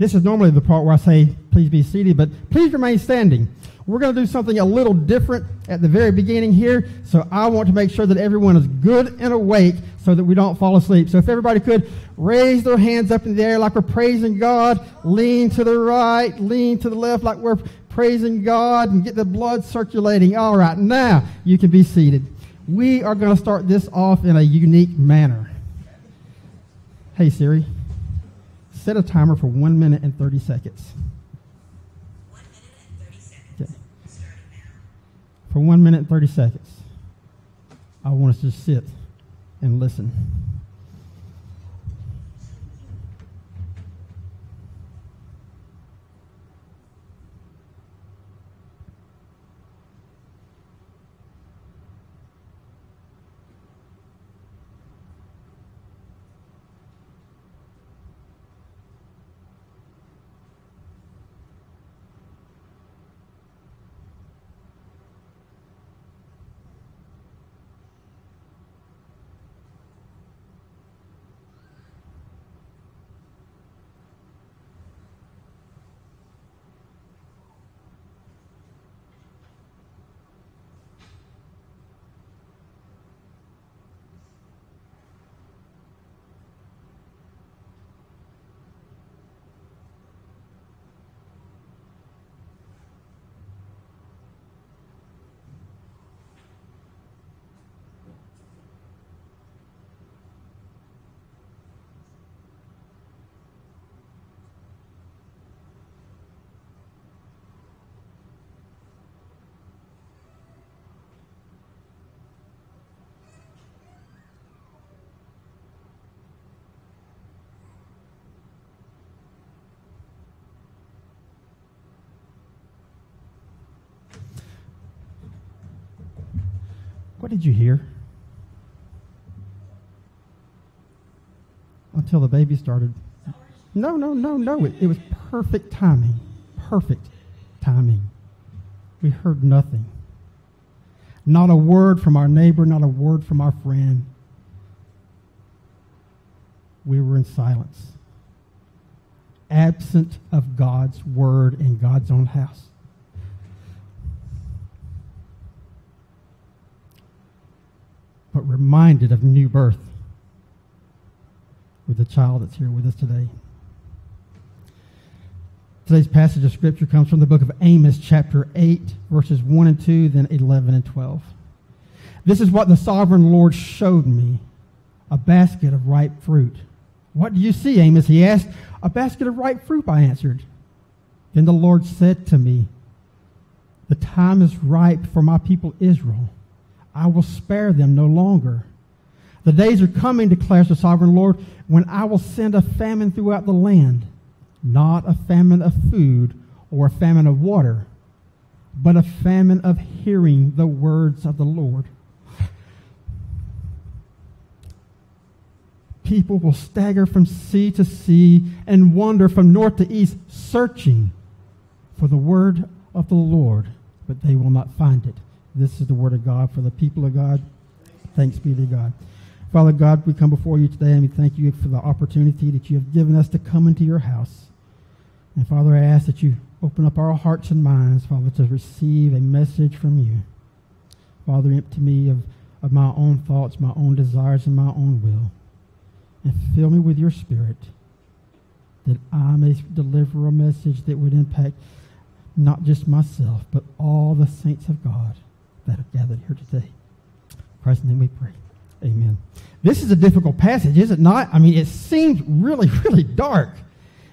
This is normally the part where I say, please be seated, but please remain standing. We're going to do something a little different at the very beginning here, so I want to make sure that everyone is good and awake so that we don't fall asleep. So if everybody could raise their hands up in the air like we're praising God, lean to the right, lean to the left like we're praising God, and get the blood circulating. All right, now you can be seated. We are going to start this off in a unique manner. Hey Siri, set a timer for one minute and 30 seconds. One minute and 30 seconds. Okay. For one minute and 30 seconds, I want us to sit and listen. What did you hear? Until the baby started. No, no, no, no. It, it was perfect timing. Perfect timing. We heard nothing. Not a word from our neighbor, not a word from our friend. We were in silence, absent of God's word in God's own house. But reminded of new birth with the child that's here with us today. Today's passage of Scripture comes from the book of Amos, chapter 8, verses 1 and 2, then 11 and 12. This is what the sovereign Lord showed me a basket of ripe fruit. What do you see, Amos? He asked. A basket of ripe fruit, I answered. Then the Lord said to me, The time is ripe for my people Israel I will spare them no longer. The days are coming, declares the sovereign Lord, when I will send a famine throughout the land, not a famine of food or a famine of water, but a famine of hearing the words of the Lord. People will stagger from sea to sea and wander from north to east, searching for the word of the Lord, but they will not find it. This is the word of God for the people of God. Thanks be to God. Father God, we come before you today and we thank you for the opportunity that you have given us to come into your house. And Father, I ask that you open up our hearts and minds, Father, to receive a message from you. Father, empty me of, of my own thoughts, my own desires, and my own will. And fill me with your spirit that I may deliver a message that would impact not just myself, but all the saints of God that are gathered here today. In Christ's name we pray. Amen. This is a difficult passage, is it not? I mean, it seems really, really dark.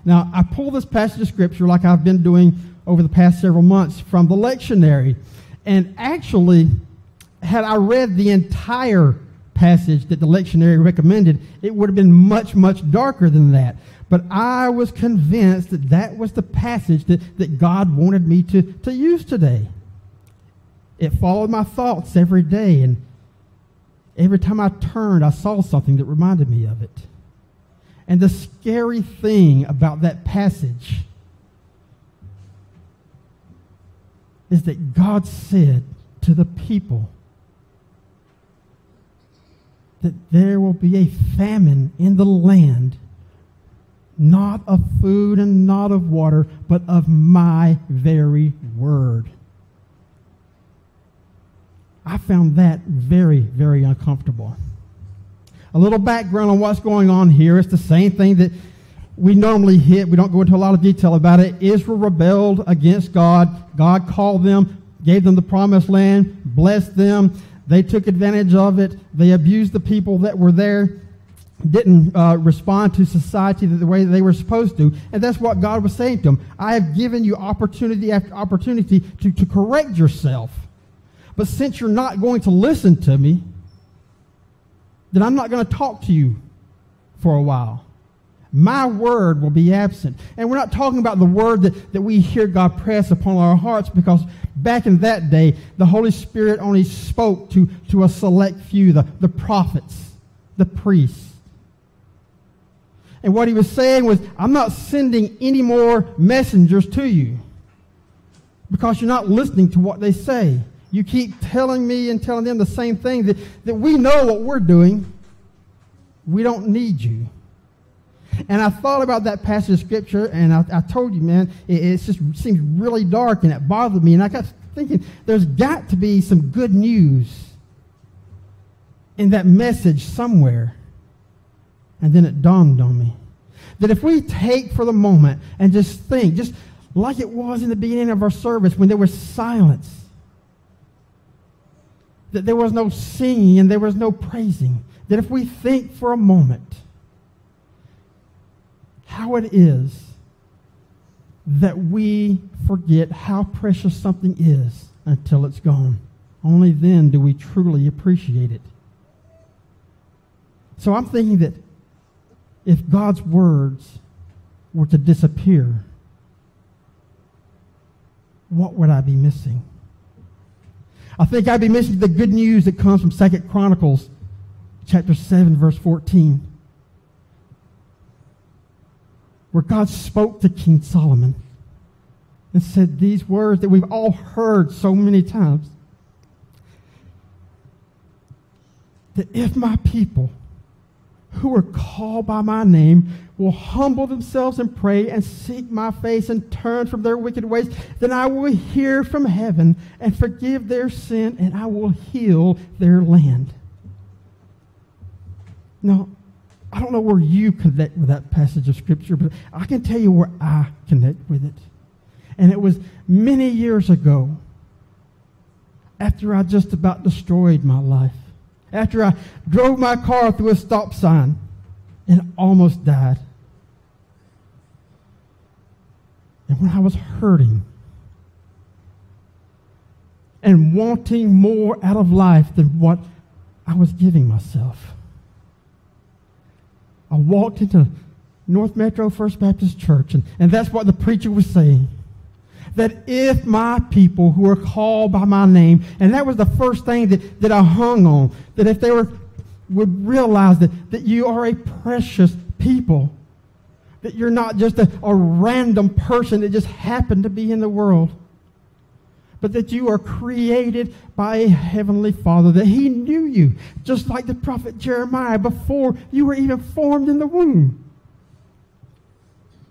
Now, I pull this passage of Scripture like I've been doing over the past several months from the lectionary. And actually, had I read the entire passage that the lectionary recommended, it would have been much, much darker than that. But I was convinced that that was the passage that, that God wanted me to, to use today. It followed my thoughts every day, and every time I turned, I saw something that reminded me of it. And the scary thing about that passage is that God said to the people that there will be a famine in the land not of food and not of water, but of my very word. I found that very, very uncomfortable. A little background on what's going on here. It's the same thing that we normally hit. We don't go into a lot of detail about it. Israel rebelled against God. God called them, gave them the promised land, blessed them. They took advantage of it. They abused the people that were there, didn't uh, respond to society the way they were supposed to. And that's what God was saying to them. I have given you opportunity after opportunity to, to correct yourself. But since you're not going to listen to me, then I'm not going to talk to you for a while. My word will be absent. And we're not talking about the word that, that we hear God press upon our hearts because back in that day, the Holy Spirit only spoke to, to a select few, the, the prophets, the priests. And what he was saying was, I'm not sending any more messengers to you because you're not listening to what they say. You keep telling me and telling them the same thing that, that we know what we're doing. We don't need you. And I thought about that passage of scripture, and I, I told you, man, it, it just seems really dark, and it bothered me. And I got thinking, there's got to be some good news in that message somewhere. And then it dawned on me that if we take for the moment and just think, just like it was in the beginning of our service when there was silence, that there was no singing and there was no praising, that if we think for a moment how it is that we forget how precious something is until it's gone. Only then do we truly appreciate it. So I'm thinking that if God's words were to disappear, what would I be missing? I think I'd be missing the good news that comes from Second Chronicles chapter 7 verse 14 where God spoke to King Solomon and said these words that we've all heard so many times that if my people who are called by my name will humble themselves and pray and seek my face and turn from their wicked ways, then I will hear from heaven and forgive their sin and I will heal their land. Now, I don't know where you connect with that passage of Scripture, but I can tell you where I connect with it. And it was many years ago, after I just about destroyed my life, after I drove my car through a stop sign and almost died. And when I was hurting and wanting more out of life than what I was giving myself. I walked into North Metro First Baptist Church, and, and that's what the preacher was saying. That if my people who are called by my name, and that was the first thing that, that I hung on, that if they were would realize that, that you are a precious people, that you're not just a, a random person that just happened to be in the world but that you are created by a heavenly Father, that He knew you, just like the prophet Jeremiah, before you were even formed in the womb.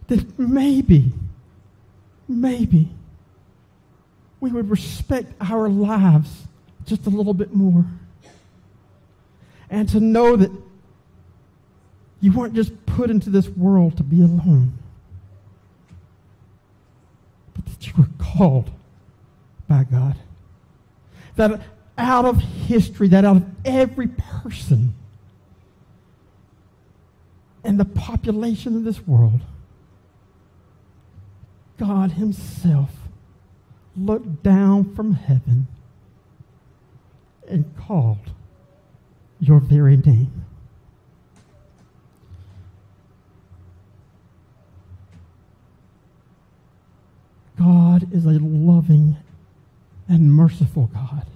That maybe, maybe, we would respect our lives just a little bit more. And to know that you weren't just put into this world to be alone, but that you were called by God. That out of history, that out of every person and the population of this world, God Himself looked down from heaven and called your very name. God is a loving and merciful God.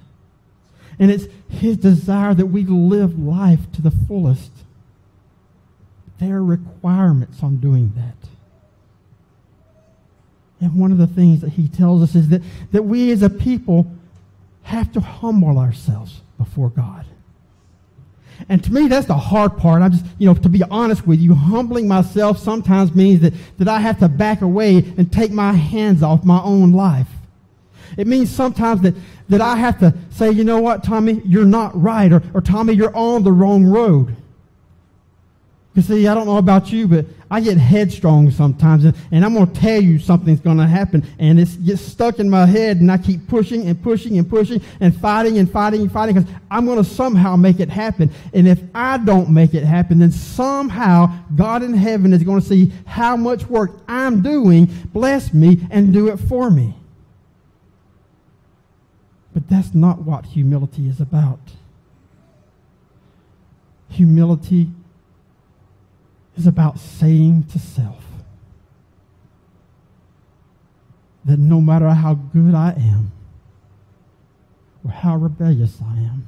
And it's His desire that we live life to the fullest. There are requirements on doing that. And one of the things that He tells us is that, that we as a people have to humble ourselves before God. and to me, that's the hard part. I'm just, you know, to be honest with you, humbling myself sometimes means that, that I have to back away and take my hands off my own life. It means sometimes that, that I have to say, you know what, Tommy, you're not right, or, or Tommy, you're on the wrong road. You see, I don't know about you, but I get headstrong sometimes, and, and I'm going to tell you something's going to happen, and it gets stuck in my head, and I keep pushing and pushing and pushing and fighting and fighting and fighting because I'm going to somehow make it happen. And if I don't make it happen, then somehow God in heaven is going to see how much work I'm doing, bless me, and do it for me. But that's not what humility is about. Humility is about saying to self that no matter how good I am or how rebellious I am,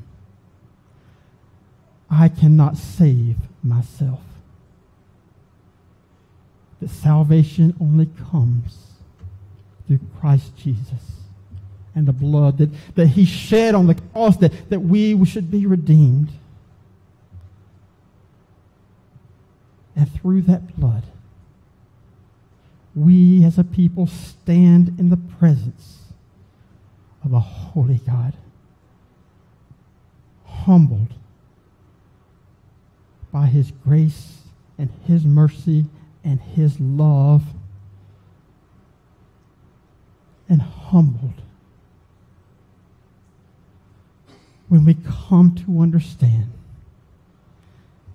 I cannot save myself. That salvation only comes through Christ Jesus and the blood that, that he shed on the cross that, that we should be redeemed. And through that blood, we as a people stand in the presence of a holy God, humbled by his grace and his mercy and his love, and humbled when we come to understand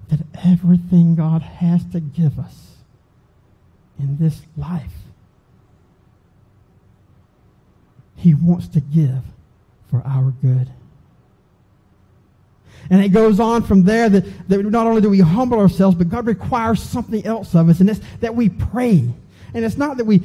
that everything God has to give us in this life, He wants to give for our good. And it goes on from there that, that not only do we humble ourselves, but God requires something else of us, and it's that we pray. And it's not that we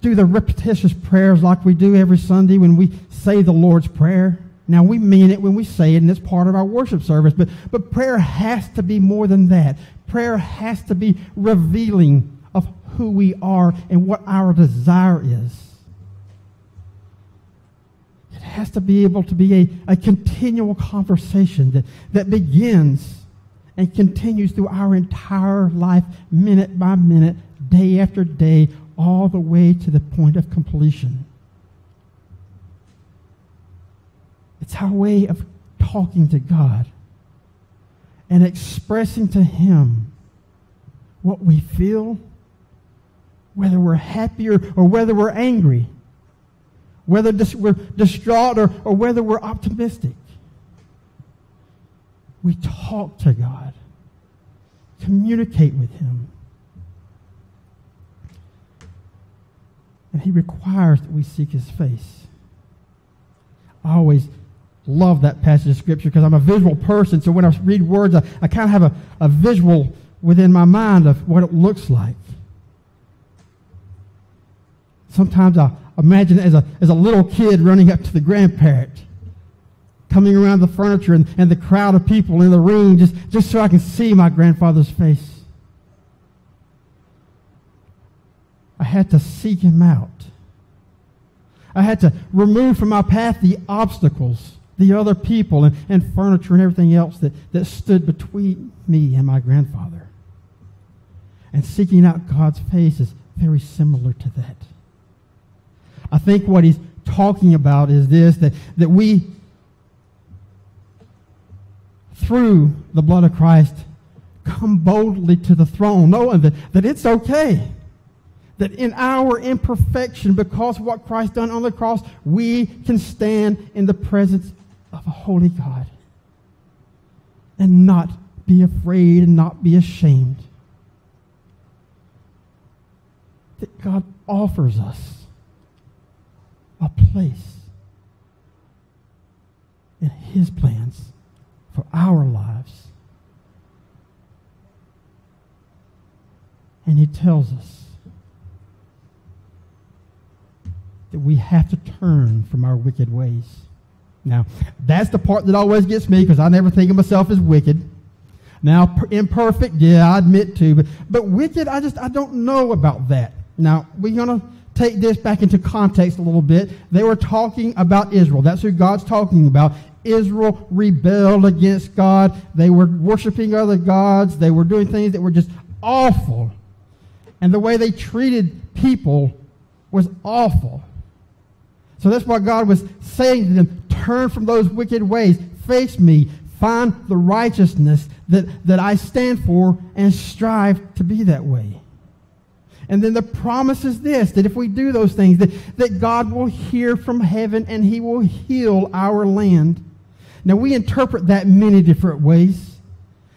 do the repetitious prayers like we do every Sunday when we say the Lord's Prayer. Now, we mean it when we say it, and it's part of our worship service, but, but prayer has to be more than that. Prayer has to be revealing of who we are and what our desire is. It has to be able to be a, a continual conversation that, that begins and continues through our entire life, minute by minute, day after day, all the way to the point of completion. It's our way of talking to God and expressing to Him what we feel, whether we're happy or, or whether we're angry, whether dis- we're distraught or, or whether we're optimistic. We talk to God, communicate with Him. And He requires that we seek His face. Always love that passage of Scripture because I'm a visual person. So when I read words, I, I kind of have a, a visual within my mind of what it looks like. Sometimes I imagine as a, as a little kid running up to the grandparent, coming around the furniture and, and the crowd of people in the room just, just so I can see my grandfather's face. I had to seek him out. I had to remove from my path the obstacles the other people and, and furniture and everything else that, that stood between me and my grandfather. And seeking out God's face is very similar to that. I think what he's talking about is this that, that we, through the blood of Christ, come boldly to the throne, knowing that, that it's okay. That in our imperfection, because of what Christ done on the cross, we can stand in the presence of a holy God and not be afraid and not be ashamed. That God offers us a place in His plans for our lives. And He tells us that we have to turn from our wicked ways. Now, that's the part that always gets me because I never think of myself as wicked. Now, imperfect, yeah, I admit to, but, but wicked, I just, I don't know about that. Now, we're going to take this back into context a little bit. They were talking about Israel. That's who God's talking about. Israel rebelled against God. They were worshiping other gods. They were doing things that were just awful. And the way they treated people was awful. So that's why God was saying to them, turn from those wicked ways. Face me. Find the righteousness that, that I stand for and strive to be that way. And then the promise is this that if we do those things, that, that God will hear from heaven and he will heal our land. Now, we interpret that many different ways,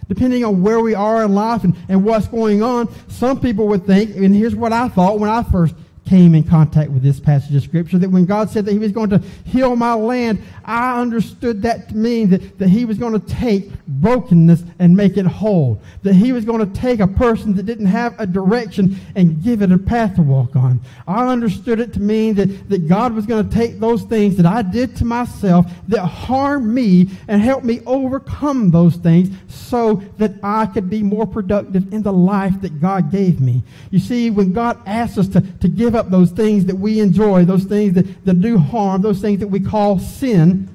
depending on where we are in life and, and what's going on. Some people would think, and here's what I thought when I first came in contact with this passage of Scripture that when God said that He was going to heal my land, I understood that to mean that, that He was going to take brokenness and make it whole. That He was going to take a person that didn't have a direction and give it a path to walk on. I understood it to mean that, that God was going to take those things that I did to myself that harmed me and help me overcome those things so that I could be more productive in the life that God gave me. You see, when God asks us to, to give up those things that we enjoy, those things that, that do harm, those things that we call sin,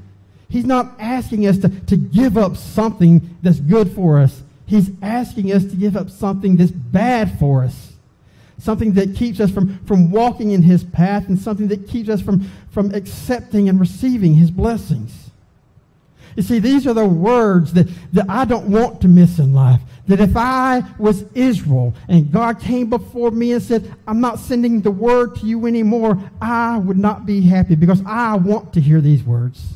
He's not asking us to, to give up something that's good for us. He's asking us to give up something that's bad for us. Something that keeps us from, from walking in His path and something that keeps us from, from accepting and receiving His blessings. You see, these are the words that, that I don't want to miss in life. That if I was Israel and God came before me and said, I'm not sending the word to you anymore, I would not be happy because I want to hear these words.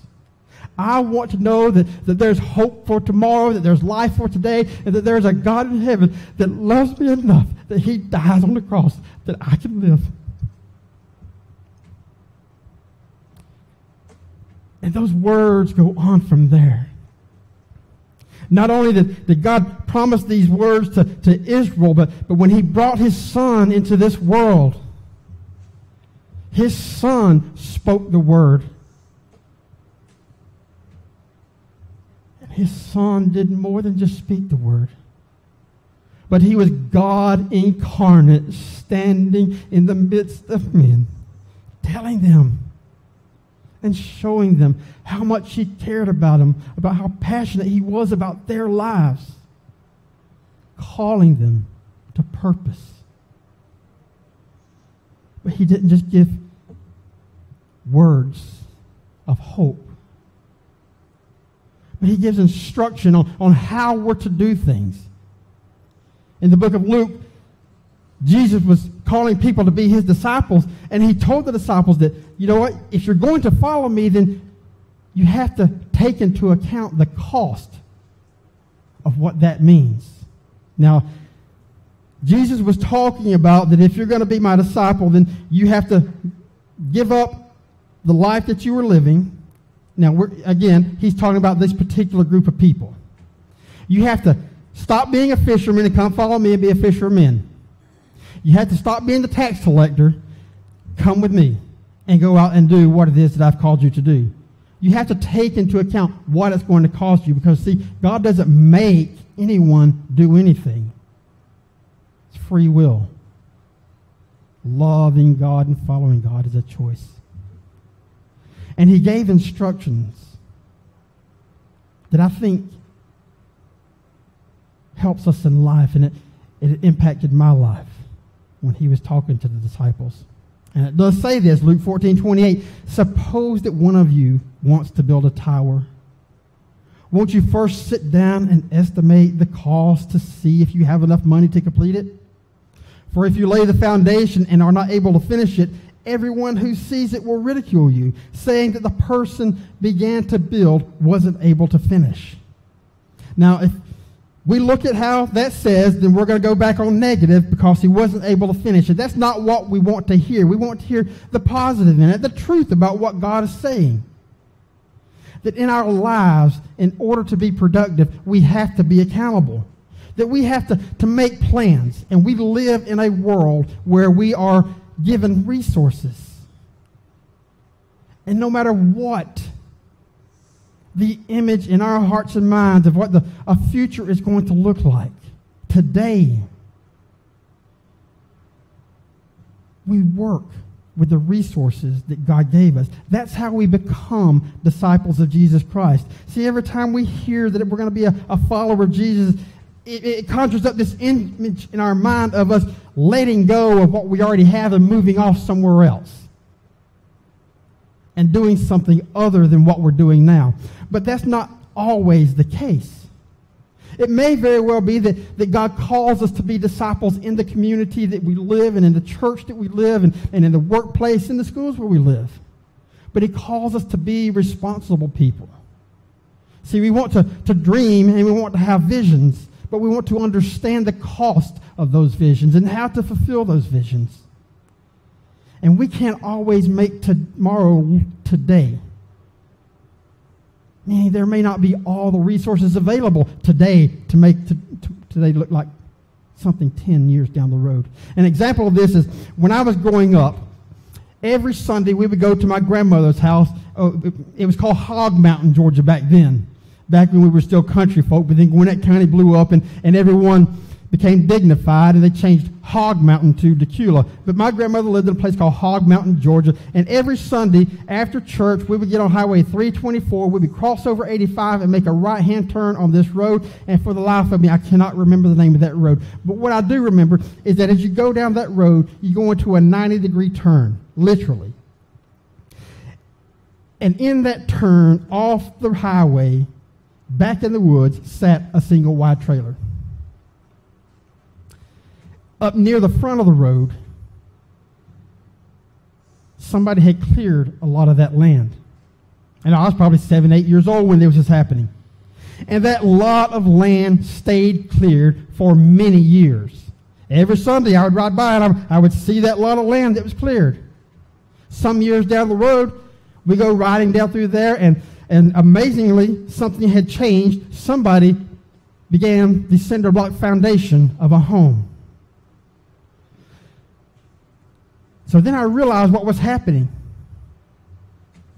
I want to know that, that there's hope for tomorrow, that there's life for today, and that there's a God in heaven that loves me enough that he dies on the cross that I can live. And those words go on from there. Not only did, did God promise these words to, to Israel, but, but when he brought his son into this world, his son spoke the word. And his son did more than just speak the word. But he was God incarnate, standing in the midst of men, telling them and showing them how much he cared about them, about how passionate he was about their lives, calling them to purpose. But he didn't just give words of hope, but he gives instruction on, on how we're to do things. In the book of Luke, Jesus was calling people to be his disciples, and he told the disciples that, you know what, if you're going to follow me, then you have to take into account the cost of what that means. Now, Jesus was talking about that if you're going to be my disciple, then you have to give up the life that you were living. Now, again, he's talking about this particular group of people. You have to stop being a fisherman and come follow me and be a fisherman. You have to stop being the tax collector, come with me, and go out and do what it is that I've called you to do. You have to take into account what it's going to cost you because, see, God doesn't make anyone do anything. It's free will. Loving God and following God is a choice. And he gave instructions that I think helps us in life, and it, it impacted my life when he was talking to the disciples. And it does say this, Luke 14, 28. Suppose that one of you wants to build a tower. Won't you first sit down and estimate the cost to see if you have enough money to complete it? For if you lay the foundation and are not able to finish it, everyone who sees it will ridicule you, saying that the person began to build wasn't able to finish. Now, if we look at how that says, then we're going to go back on negative because he wasn't able to finish it. That's not what we want to hear. We want to hear the positive in it, the truth about what God is saying. That in our lives, in order to be productive, we have to be accountable. That we have to, to make plans. And we live in a world where we are given resources. And no matter what the image in our hearts and minds of what the, a future is going to look like. Today, we work with the resources that God gave us. That's how we become disciples of Jesus Christ. See, every time we hear that we're going to be a, a follower of Jesus, it, it conjures up this image in our mind of us letting go of what we already have and moving off somewhere else and doing something other than what we're doing now. But that's not always the case. It may very well be that, that God calls us to be disciples in the community that we live and in the church that we live and, and in the workplace, in the schools where we live. But He calls us to be responsible people. See, we want to, to dream and we want to have visions, but we want to understand the cost of those visions and how to fulfill those visions. And we can't always make tomorrow today. There may not be all the resources available today to make to, to, today look like something 10 years down the road. An example of this is when I was growing up, every Sunday we would go to my grandmother's house. Oh, it was called Hog Mountain, Georgia back then, back when we were still country folk. But then Gwinnett County blew up and, and everyone became dignified and they changed Hog Mountain to Dacula. But my grandmother lived in a place called Hog Mountain, Georgia. And every Sunday after church, we would get on Highway 324. We would cross over 85 and make a right hand turn on this road. And for the life of me, I cannot remember the name of that road. But what I do remember is that as you go down that road, you go into a 90 degree turn, literally. And in that turn off the highway, back in the woods, sat a single wide trailer up near the front of the road, somebody had cleared a lot of that land. And I was probably seven, eight years old when this was happening. And that lot of land stayed cleared for many years. Every Sunday I would ride by and I would see that lot of land that was cleared. Some years down the road, we go riding down through there, and, and amazingly, something had changed. Somebody began the cinder block foundation of a home. So then I realized what was happening.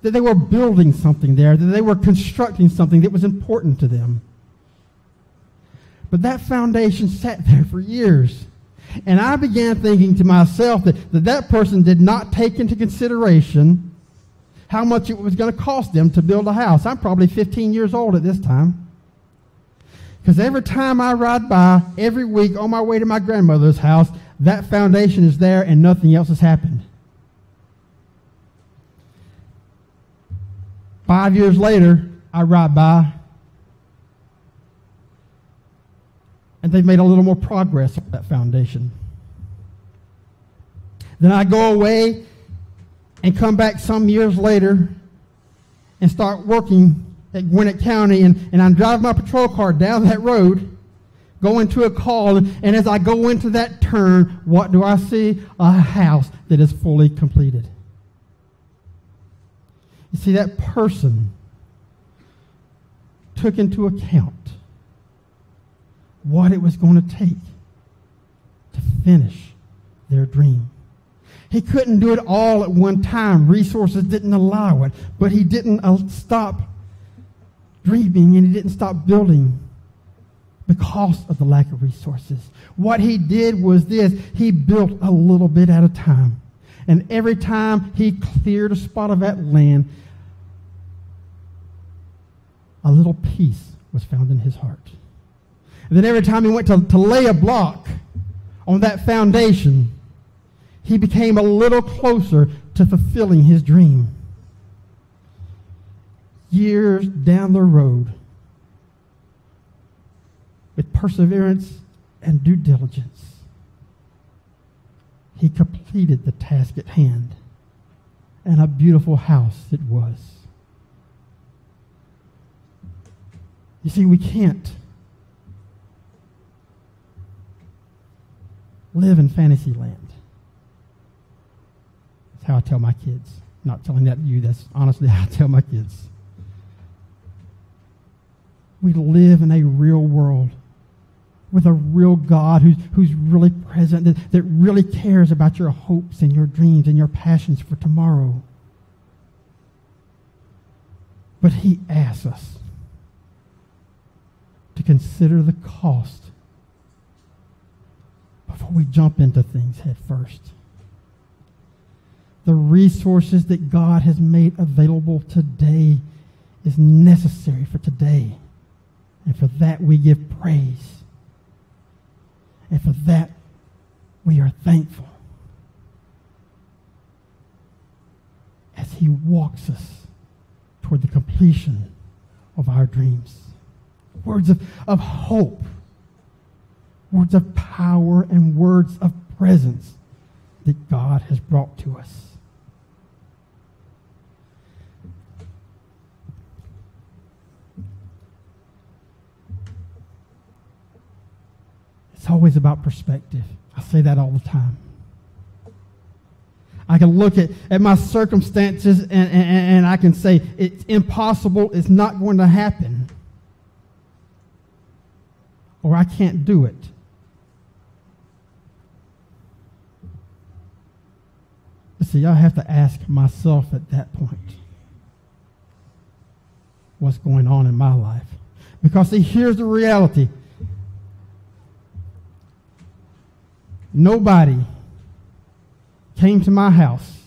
That they were building something there, that they were constructing something that was important to them. But that foundation sat there for years. And I began thinking to myself that that, that person did not take into consideration how much it was going to cost them to build a house. I'm probably 15 years old at this time. Because every time I ride by, every week on my way to my grandmother's house, that foundation is there and nothing else has happened. Five years later, I ride by, and they've made a little more progress on that foundation. Then I go away and come back some years later and start working at Gwinnett County, and, and I'm driving my patrol car down that road go into a call, and as I go into that turn, what do I see? A house that is fully completed. You see, that person took into account what it was going to take to finish their dream. He couldn't do it all at one time. Resources didn't allow it. But he didn't uh, stop dreaming and he didn't stop building because of the lack of resources. What he did was this he built a little bit at a time. And every time he cleared a spot of that land, a little peace was found in his heart. And then every time he went to, to lay a block on that foundation, he became a little closer to fulfilling his dream. Years down the road, with perseverance and due diligence, he completed the task at hand. And a beautiful house it was. You see, we can't live in fantasy land. That's how I tell my kids. not telling that to you, that's honestly how I tell my kids. We live in a real world with a real God who's, who's really present, that, that really cares about your hopes and your dreams and your passions for tomorrow. But he asks us to consider the cost before we jump into things head first. the resources that God has made available today is necessary for today. And for that we give praise. And for that we are thankful. As He walks us toward the completion of our dreams. Words of, of hope, words of power, and words of presence that God has brought to us. It's always about perspective. I say that all the time. I can look at, at my circumstances and, and, and I can say it's impossible, it's not going to happen. Or I can't do it. See, I have to ask myself at that point what's going on in my life. Because see, here's the reality. Nobody came to my house,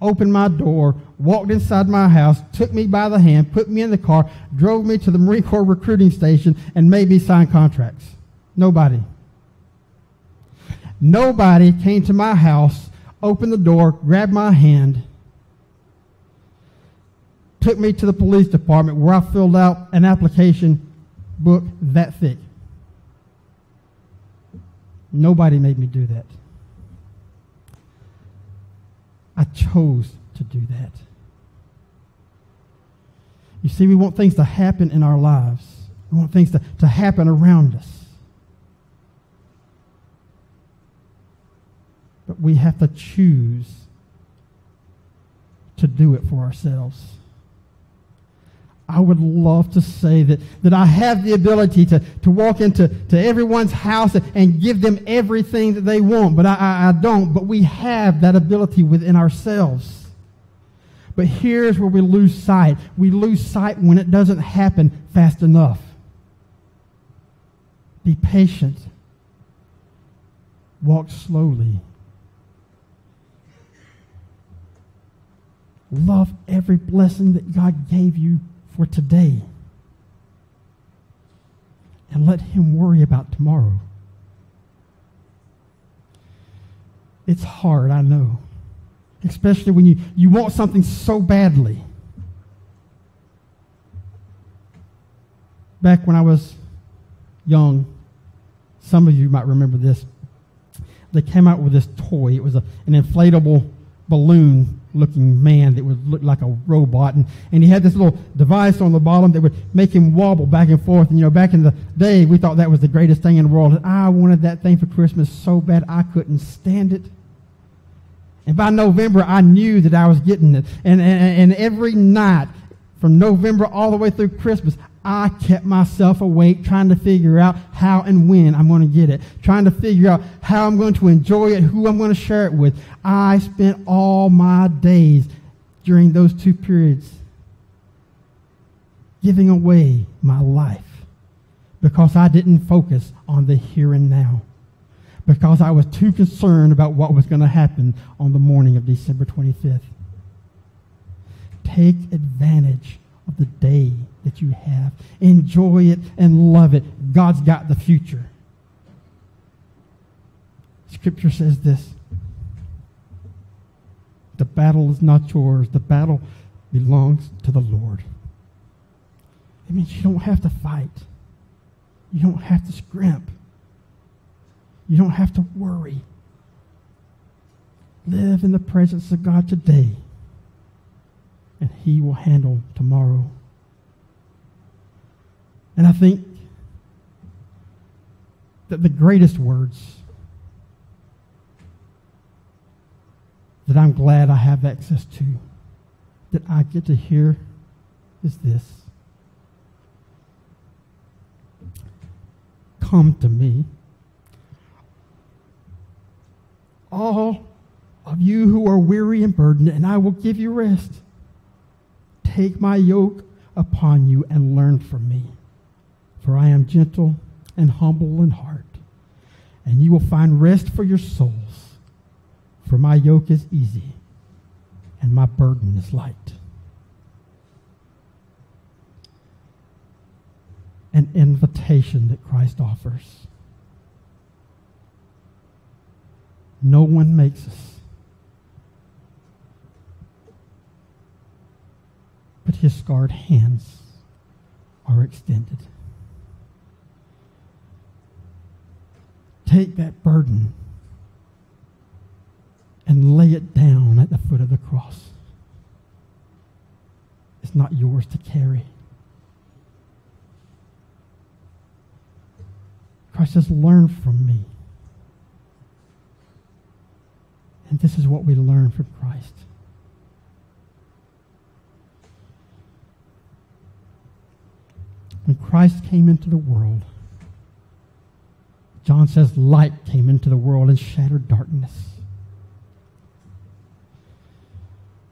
opened my door, walked inside my house, took me by the hand, put me in the car, drove me to the Marine Corps recruiting station, and made me sign contracts. Nobody. Nobody came to my house, opened the door, grabbed my hand, took me to the police department where I filled out an application book that thick. Nobody made me do that. I chose to do that. You see, we want things to happen in our lives. We want things to, to happen around us. But we have to choose to do it for ourselves. I would love to say that, that I have the ability to, to walk into to everyone's house and give them everything that they want, but I, I, I don't. But we have that ability within ourselves. But here's where we lose sight. We lose sight when it doesn't happen fast enough. Be patient. Walk slowly. Love every blessing that God gave you for today. And let Him worry about tomorrow. It's hard, I know. Especially when you, you want something so badly. Back when I was young, some of you might remember this. They came out with this toy. It was a, an inflatable balloon looking man that would look like a robot. And, and he had this little device on the bottom that would make him wobble back and forth. And, you know, back in the day, we thought that was the greatest thing in the world. And I wanted that thing for Christmas so bad I couldn't stand it. And by November, I knew that I was getting it. And, and, and every night, from November all the way through Christmas, I kept myself awake trying to figure out how and when I'm going to get it, trying to figure out how I'm going to enjoy it, who I'm going to share it with. I spent all my days during those two periods giving away my life because I didn't focus on the here and now, because I was too concerned about what was going to happen on the morning of December 25th. Take advantage of the day that you have. Enjoy it and love it. God's got the future. Scripture says this The battle is not yours, the battle belongs to the Lord. It means you don't have to fight, you don't have to scrimp, you don't have to worry. Live in the presence of God today and he will handle tomorrow. And I think that the greatest words that I'm glad I have access to, that I get to hear, is this Come to me, all of you who are weary and burdened, and I will give you rest. Take my yoke upon you and learn from me. For I am gentle and humble in heart, and you will find rest for your souls. For my yoke is easy and my burden is light. An invitation that Christ offers. No one makes us. But his scarred hands are extended. Take that burden and lay it down at the foot of the cross. It's not yours to carry. Christ says, Learn from me. And this is what we learn from Christ. When Christ came into the world, John says light came into the world and shattered darkness.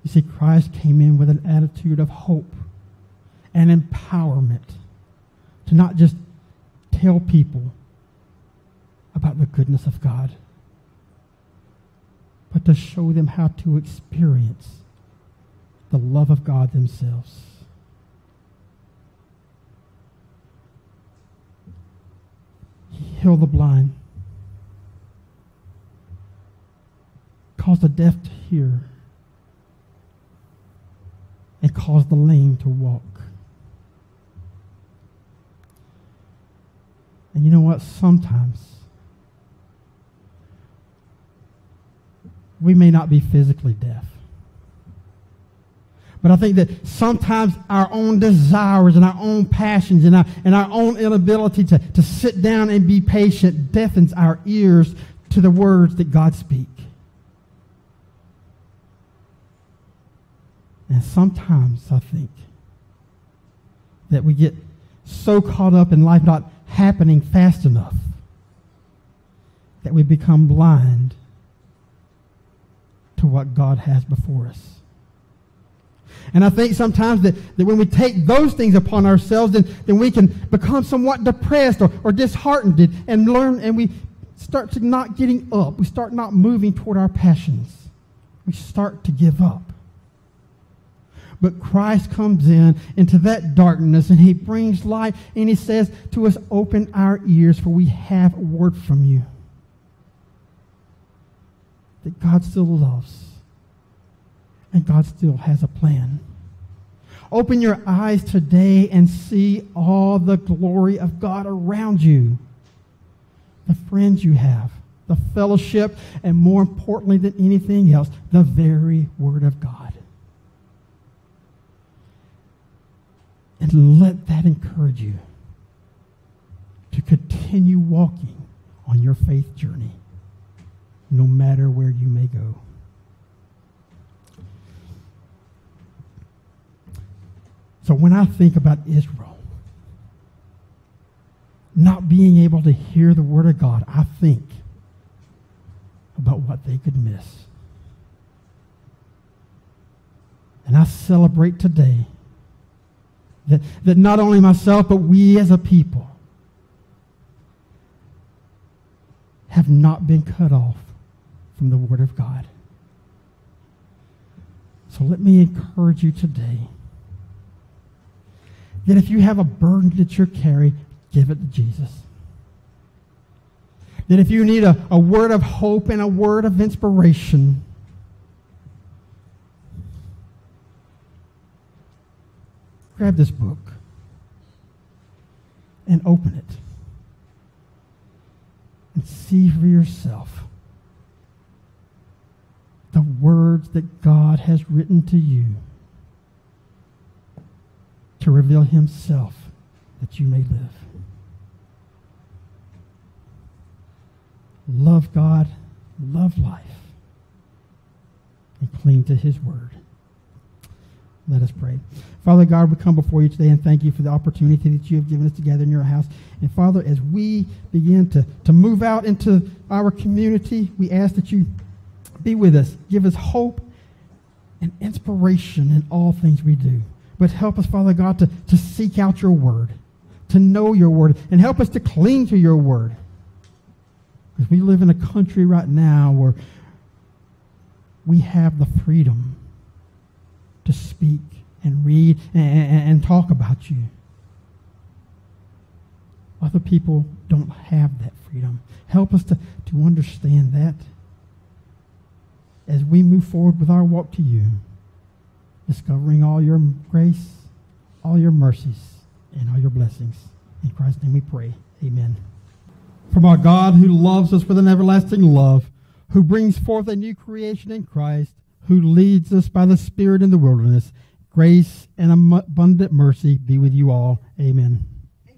You see, Christ came in with an attitude of hope and empowerment to not just tell people about the goodness of God, but to show them how to experience the love of God themselves. He healed the blind, cause the deaf to hear, and cause the lame to walk. And you know what? Sometimes we may not be physically deaf. But I think that sometimes our own desires and our own passions and our, and our own inability to, to sit down and be patient deafens our ears to the words that God speaks. And sometimes I think that we get so caught up in life not happening fast enough that we become blind to what God has before us. And I think sometimes that, that when we take those things upon ourselves, then, then we can become somewhat depressed or, or disheartened and learn, and we start to not getting up. We start not moving toward our passions. We start to give up. But Christ comes in into that darkness and he brings light and he says to us, Open our ears, for we have word from you. That God still loves and God still has a plan. Open your eyes today and see all the glory of God around you. The friends you have, the fellowship, and more importantly than anything else, the very Word of God. And let that encourage you to continue walking on your faith journey, no matter where you may go. So when I think about Israel not being able to hear the Word of God, I think about what they could miss. And I celebrate today that, that not only myself, but we as a people have not been cut off from the Word of God. So let me encourage you today that if you have a burden that you're carrying, give it to Jesus. That if you need a, a word of hope and a word of inspiration, grab this book and open it and see for yourself the words that God has written to you to reveal himself that you may live. Love God, love life, and cling to his word. Let us pray. Father God, we come before you today and thank you for the opportunity that you have given us together in your house. And Father, as we begin to, to move out into our community, we ask that you be with us. Give us hope and inspiration in all things we do. But help us, Father God, to, to seek out your word, to know your word, and help us to cling to your word. Because we live in a country right now where we have the freedom to speak and read and, and, and talk about you. Other people don't have that freedom. Help us to, to understand that as we move forward with our walk to you, discovering all your grace, all your mercies, and all your blessings. In Christ's name we pray. Amen. From our God who loves us with an everlasting love, who brings forth a new creation in Christ, who leads us by the Spirit in the wilderness, grace and abundant mercy be with you all. Amen.